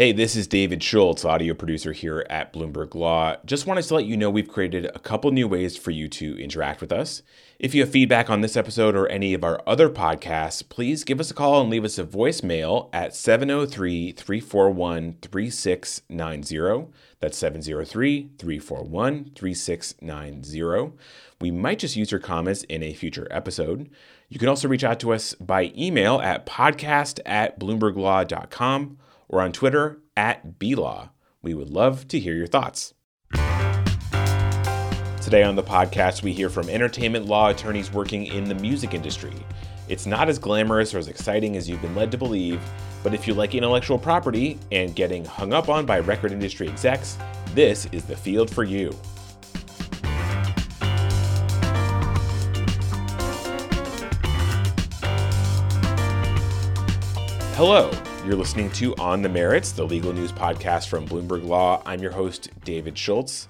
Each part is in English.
Hey, this is David Schultz, audio producer here at Bloomberg Law. Just wanted to let you know we've created a couple new ways for you to interact with us. If you have feedback on this episode or any of our other podcasts, please give us a call and leave us a voicemail at 703 341 3690. That's 703 341 3690. We might just use your comments in a future episode. You can also reach out to us by email at podcast at bloomberglaw.com or on Twitter at BLaw. We would love to hear your thoughts. Today on the podcast, we hear from entertainment law attorneys working in the music industry. It's not as glamorous or as exciting as you've been led to believe, but if you like intellectual property and getting hung up on by record industry execs, this is the field for you. Hello, you're listening to On the Merits, the legal news podcast from Bloomberg Law. I'm your host, David Schultz.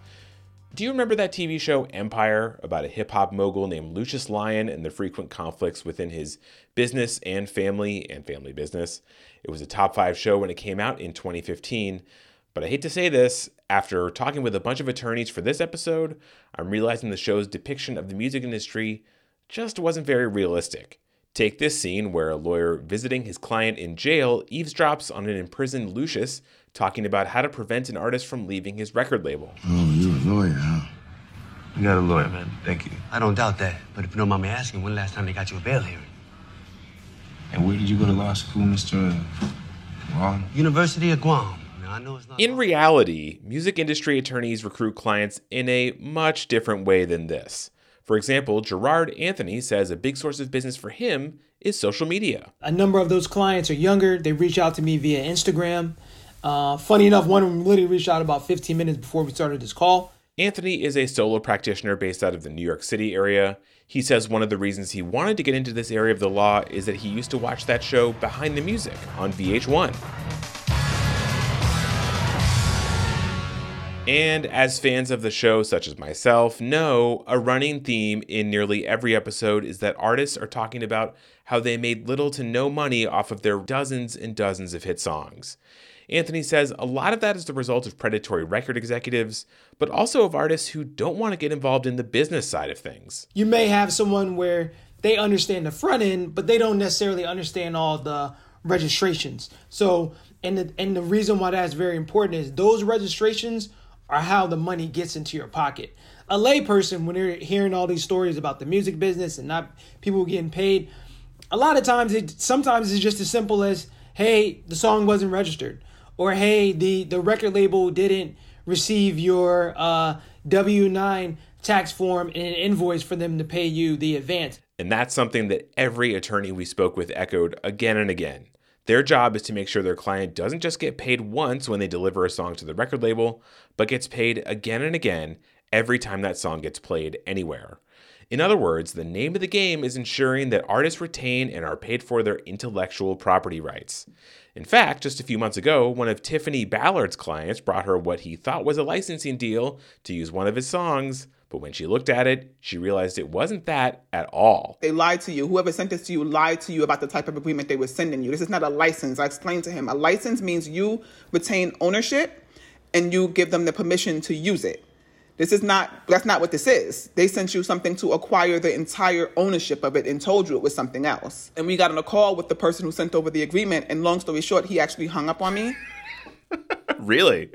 Do you remember that TV show Empire about a hip hop mogul named Lucious Lyon and the frequent conflicts within his business and family and family business? It was a top five show when it came out in 2015. But I hate to say this, after talking with a bunch of attorneys for this episode, I'm realizing the show's depiction of the music industry just wasn't very realistic. Take this scene where a lawyer visiting his client in jail eavesdrops on an imprisoned Lucious talking about how to prevent an artist from leaving his record label. Oh, you're a lawyer, huh? You got a lawyer, man. Thank you. I don't doubt that. But if you don't mind me asking, when last time they got you a bail hearing? And where did you go to law school, Mr. Wall? University of Guam. Now, I know it's not In reality, music industry attorneys recruit clients in a much different way than this. For example, Gerard Anthony says a big source of business for him is social media. A number of those clients are younger. They reach out to me via Instagram. Uh, funny enough, one of them literally reached out about 15 minutes before we started this call. Anthony is a solo practitioner based out of the New York City area. He says one of the reasons he wanted to get into this area of the law is that he used to watch that show Behind the Music on VH1. And as fans of the show, such as myself, know, a running theme in nearly every episode is that artists are talking about how they made little to no money off of their dozens and dozens of hit songs. Anthony says a lot of that is the result of predatory record executives, but also of artists who don't want to get involved in the business side of things. You may have someone where they understand the front end, but they don't necessarily understand all the registrations. So, and the, and the reason why that's very important is those registrations are how the money gets into your pocket. A layperson, when they're hearing all these stories about the music business and not people getting paid, a lot of times it sometimes it's just as simple as, hey, the song wasn't registered, or hey, the the record label didn't receive your uh, W nine tax form and an invoice for them to pay you the advance. And that's something that every attorney we spoke with echoed again and again. Their job is to make sure their client doesn't just get paid once when they deliver a song to the record label, but gets paid again and again every time that song gets played anywhere. In other words, the name of the game is ensuring that artists retain and are paid for their intellectual property rights. In fact, just a few months ago, one of Tiffany Ballard's clients brought her what he thought was a licensing deal to use one of his songs, but when she looked at it, she realized it wasn't that at all. They lied to you. Whoever sent this to you lied to you about the type of agreement they were sending you. This is not a license. I explained to him. A license means you retain ownership and you give them the permission to use it. This is not, that's not what this is. They sent you something to acquire the entire ownership of it and told you it was something else. And we got on a call with the person who sent over the agreement, and long story short, he actually hung up on me. Really?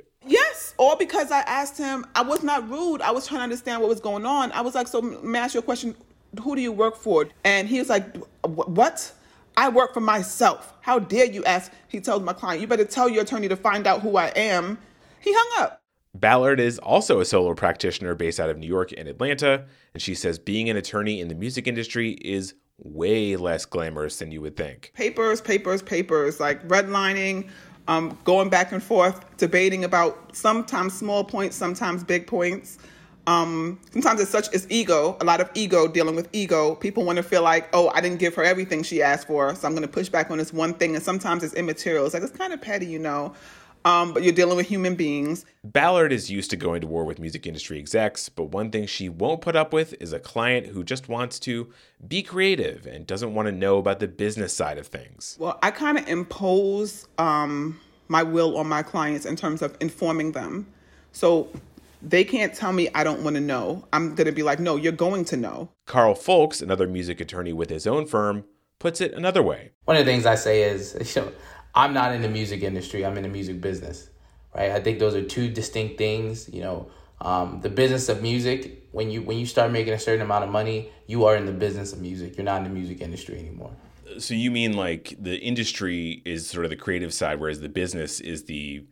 All because I asked him. I was not rude. I was trying to understand what was going on. I was like, "So, may I ask you a question? Who do you work for?" And he was like, "What? I work for myself. How dare you ask?" He told my client, "You better tell your attorney to find out who I am." He hung up. Ballard is also a solo practitioner based out of New York and Atlanta, and she says being an attorney in the music industry is way less glamorous than you would think. Papers, papers, papers, like redlining, um, going back and forth, debating about sometimes small points, sometimes big points. Um, sometimes it's such as ego, a lot of ego dealing with ego. People want to feel like, oh, I didn't give her everything she asked for, so I'm going to push back on this one thing. And sometimes it's immaterial. It's like it's kind of petty, you know. Um, but you're dealing with human beings. Ballard is used to going to war with music industry execs, but one thing she won't put up with is a client who just wants to be creative and doesn't want to know about the business side of things. Well, I kind of impose um, my will on my clients in terms of informing them. So they can't tell me I don't want to know. I'm going to be like, no, you're going to know. Karl Fowlkes, another music attorney with his own firm, puts it another way. One of the things I say is, you know, I'm not in the music industry, I'm in the music business, right? I think those are two distinct things. You know, um, the business of music, when you when you start making a certain amount of money, you are in the business of music. You're not in the music industry anymore. So you mean like the industry is sort of the creative side, whereas the business is the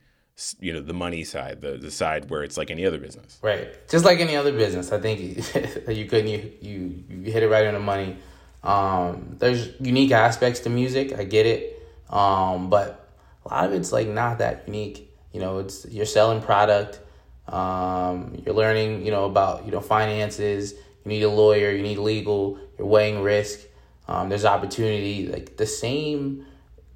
you know the money side, the the side where it's like any other business. Right, just like any other business. I think you couldn't you you you hit it right on the money. Um, there's unique aspects to music. I get it, um, but a lot of it's like not that unique. You know, it's you're selling product. Um, you're learning, you know, about you know finances. You need a lawyer. You need legal. You're weighing risk. Um, there's opportunity. Like the same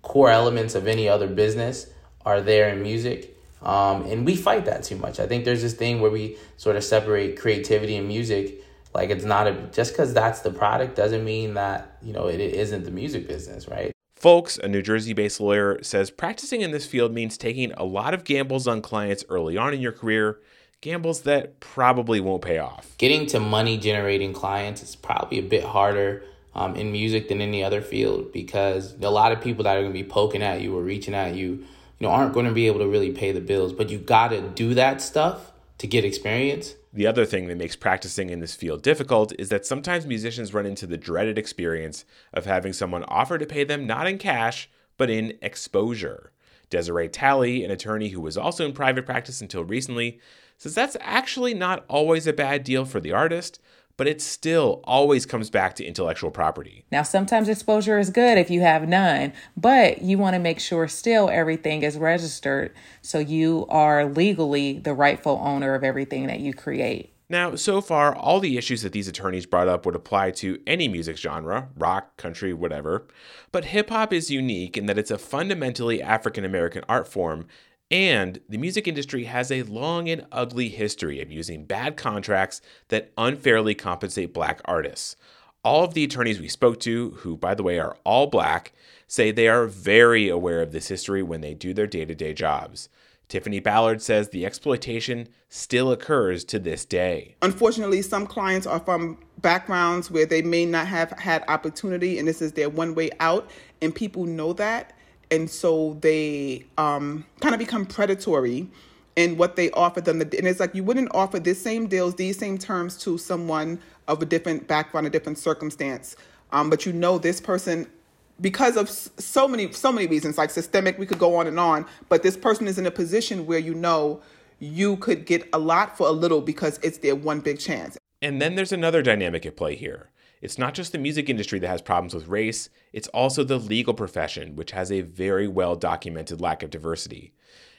core elements of any other business are there in music. Um, and we fight that too much. I think there's this thing where we sort of separate creativity and music. Like it's not a just because that's the product doesn't mean that you know it, it isn't the music business, right? Fowlkes, a New Jersey based lawyer, says practicing in this field means taking a lot of gambles on clients early on in your career, gambles that probably won't pay off. Getting to money generating clients is probably a bit harder um, in music than any other field because a lot of people that are going to be poking at you or reaching at you you know, aren't going to be able to really pay the bills. But you got to do that stuff to get experience. The other thing that makes practicing in this field difficult is that sometimes musicians run into the dreaded experience of having someone offer to pay them not in cash, but in exposure. Desiree Talley, an attorney who was also in private practice until recently, says that's actually not always a bad deal for the artist, but it still always comes back to intellectual property. Now, sometimes exposure is good if you have none, but you want to make sure still everything is registered so you are legally the rightful owner of everything that you create. Now, so far, all the issues that these attorneys brought up would apply to any music genre rock, country, whatever. But hip hop is unique in that it's a fundamentally African American art form and the music industry has a long and ugly history of using bad contracts that unfairly compensate black artists. All of the attorneys we spoke to, who, by the way, are all black, say they are very aware of this history when they do their day to day jobs. Tiffany Ballard says the exploitation still occurs to this day. Unfortunately, some clients are from backgrounds where they may not have had opportunity, and this is their one way out, and people know that and so they um, kind of become predatory in what they offer them. And it's like you wouldn't offer this same deals, these same terms to someone of a different background, a different circumstance. Um, but you know this person because of so many so many reasons, like systemic. We could go on and on. But this person is in a position where you know you could get a lot for a little because it's their one big chance. And then there's another dynamic at play here. It's not just the music industry that has problems with race, it's also the legal profession, which has a very well documented lack of diversity.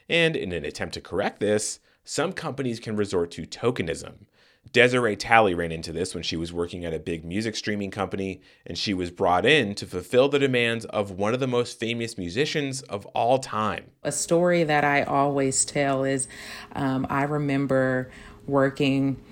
And in an attempt to correct this, some companies can resort to tokenism. Desiree Talley ran into this when she was working at a big music streaming company, and she was brought in to fulfill the demands of one of the most famous musicians of all time. A story that I always tell is um, I remember working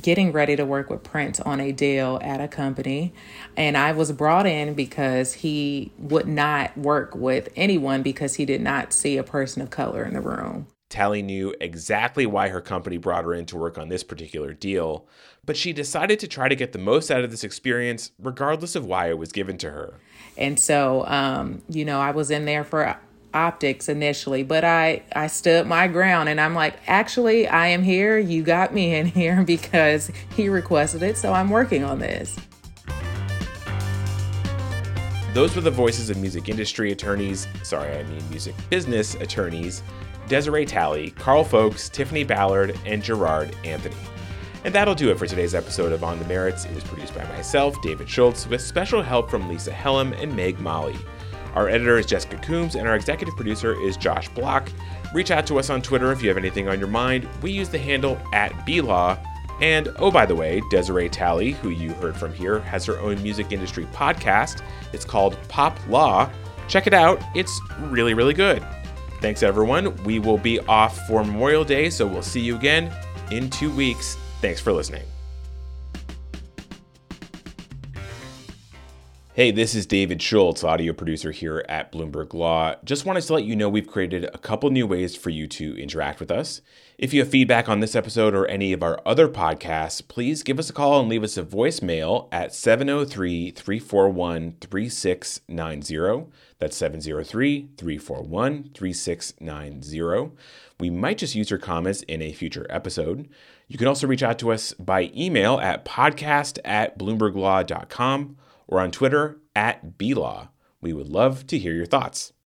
getting ready to work with Prince on a deal at a company. And I was brought in because he would not work with anyone because he did not see a person of color in the room. Talley knew exactly why her company brought her in to work on this particular deal, but she decided to try to get the most out of this experience, regardless of why it was given to her. And so, um, you know, I was in there for optics initially, but I I stood my ground and I'm like, actually, I am here. You got me in here because he requested it, so I'm working on this. Those were the voices of music industry attorneys, sorry, I mean music business attorneys, Desiree Talley, Karl Fowlkes, Tiffany Ballard, and Gerard Anthony. And that'll do it for today's episode of On the Merits. It was produced by myself, David Schultz, with special help from Lisa Helm and Meg Molly. Our editor is Jessica Coombs, and our executive producer is Josh Block. Reach out to us on Twitter if you have anything on your mind. We use the handle at BLaw. And oh, by the way, Desiree Talley, who you heard from here, has her own music industry podcast. It's called Pop Law. Check it out, it's really, really good. Thanks, everyone. We will be off for Memorial Day, so we'll see you again in two weeks. Thanks for listening. Hey, this is David Schultz, audio producer here at Bloomberg Law. Just wanted to let you know we've created a couple new ways for you to interact with us. If you have feedback on this episode or any of our other podcasts, please give us a call and leave us a voicemail at 703 341 3690. That's 703 341 3690. We might just use your comments in a future episode. You can also reach out to us by email at podcast at bloomberglaw.com or on Twitter at BLaw. We would love to hear your thoughts.